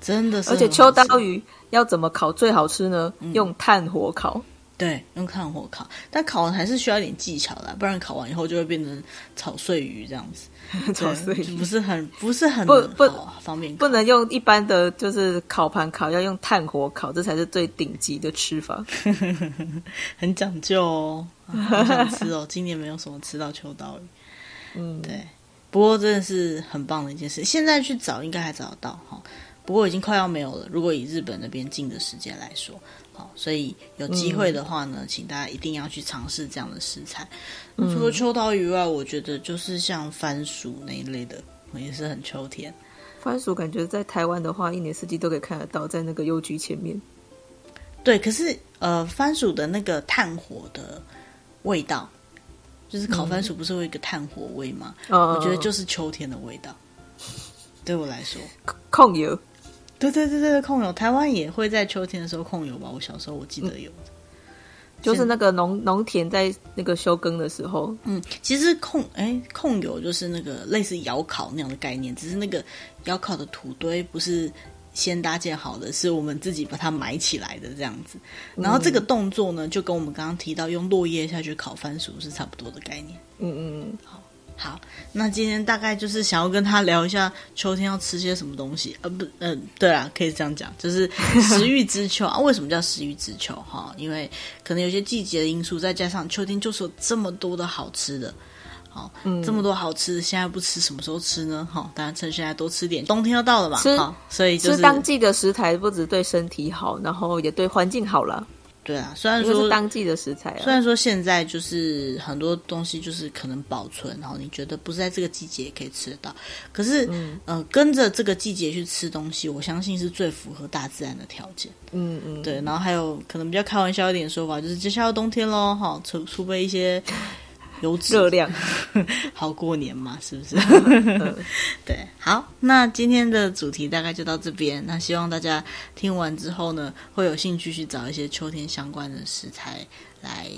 真的是。而且秋刀鱼要怎么烤最好吃呢？嗯、用炭火烤。对，用炭火烤，但烤完还是需要一点技巧的，不然烤完以后就会变成炒碎鱼这样子。(laughs) 炒碎鱼不是很不是很不不方便，不能用一般的就是烤盘烤，要用炭火烤，这才是最顶级的吃法。(laughs) 很讲究哦，好想吃哦！(laughs) 今年没有什么吃到秋刀鱼，嗯，对。不过真的是很棒的一件事，现在去找应该还找得到哈。不过已经快要没有了。如果以日本那边进的时间来说。好，所以有机会的话呢，嗯、请大家一定要去尝试这样的食材。嗯、除了秋刀鱼外，我觉得就是像番薯那一类的，也是很秋天。番薯感觉在台湾的话，一年四季都可以看得到，在那个邮局前面。对，可是呃，番薯的那个炭火的味道，就是烤番薯不是会有一个炭火味吗？嗯、我觉得就是秋天的味道。哦、对我来说，(laughs) 控油。对对对对，控油，台湾也会在秋天的时候控油吧？我小时候我记得有，就是那个农农田在那个休耕的时候，嗯，其实控哎控油就是那个类似窑烤那样的概念，只是那个窑烤的土堆不是先搭建好的，是我们自己把它埋起来的这样子。然后这个动作呢，就跟我们刚刚提到用落叶下去烤番薯是差不多的概念。嗯嗯嗯，好。好，那今天大概就是想要跟他聊一下秋天要吃些什么东西，呃，不，嗯、呃，对啊，可以这样讲，就是食欲之秋 (laughs) 啊。为什么叫食欲之秋？哈，因为可能有些季节的因素，再加上秋天就是有这么多的好吃的，好，嗯、这么多好吃的，现在不吃什么时候吃呢？哈，大家趁现在多吃点，冬天要到了嘛，吃好，所以就是吃当季的食材，不止对身体好，然后也对环境好了。对啊，虽然说是当季的食材啊，虽然说现在就是很多东西就是可能保存，然后你觉得不是在这个季节也可以吃得到，可是嗯、呃、跟着这个季节去吃东西，我相信是最符合大自然的条件。嗯嗯，对，然后还有可能比较开玩笑一点说法，就是接下来冬天喽，哈，储储备一些。油脂热量 (laughs) 好过年嘛，是不是？(laughs) (laughs) 对，好，那今天的主题大概就到这边。那希望大家听完之后呢，会有兴趣去找一些秋天相关的食材来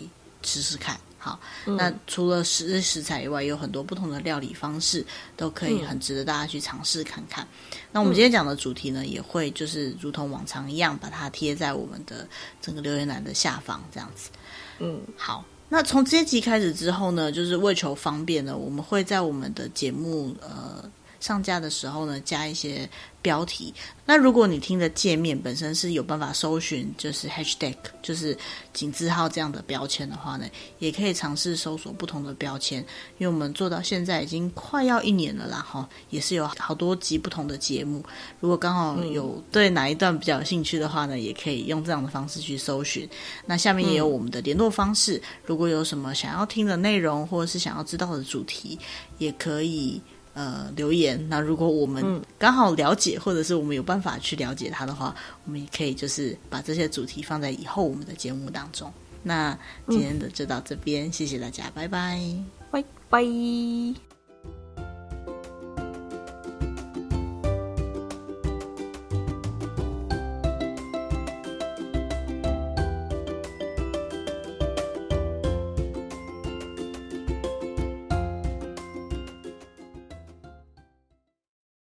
吃吃看。好，嗯、那除了食食材以外，有很多不同的料理方式都可以很值得大家去尝试看看。嗯、那我们今天讲的主题呢，也会就是如同往常一样，把它贴在我们的整个留言栏的下方，这样子。嗯，好。那从这集开始之后呢，就是为求方便呢，我们会在我们的节目呃上架的时候呢，加一些标题。那如果你听的界面本身是有办法搜寻，就是 hashtag，就是井字号这样的标签的话呢，也可以尝试搜索不同的标签。因为我们做到现在已经快要一年了啦，哈，也是有好多集不同的节目。如果刚好有对哪一段比较有兴趣的话呢，也可以用这样的方式去搜寻。那下面也有我们的联络方式，如果有什么想要听的内容，或者是想要知道的主题，也可以。呃，留言。那如果我们刚好了解，嗯、或者是我们有办法去了解它的话，我们也可以就是把这些主题放在以后我们的节目当中。那今天的就到这边，嗯、谢谢大家，拜拜，拜拜。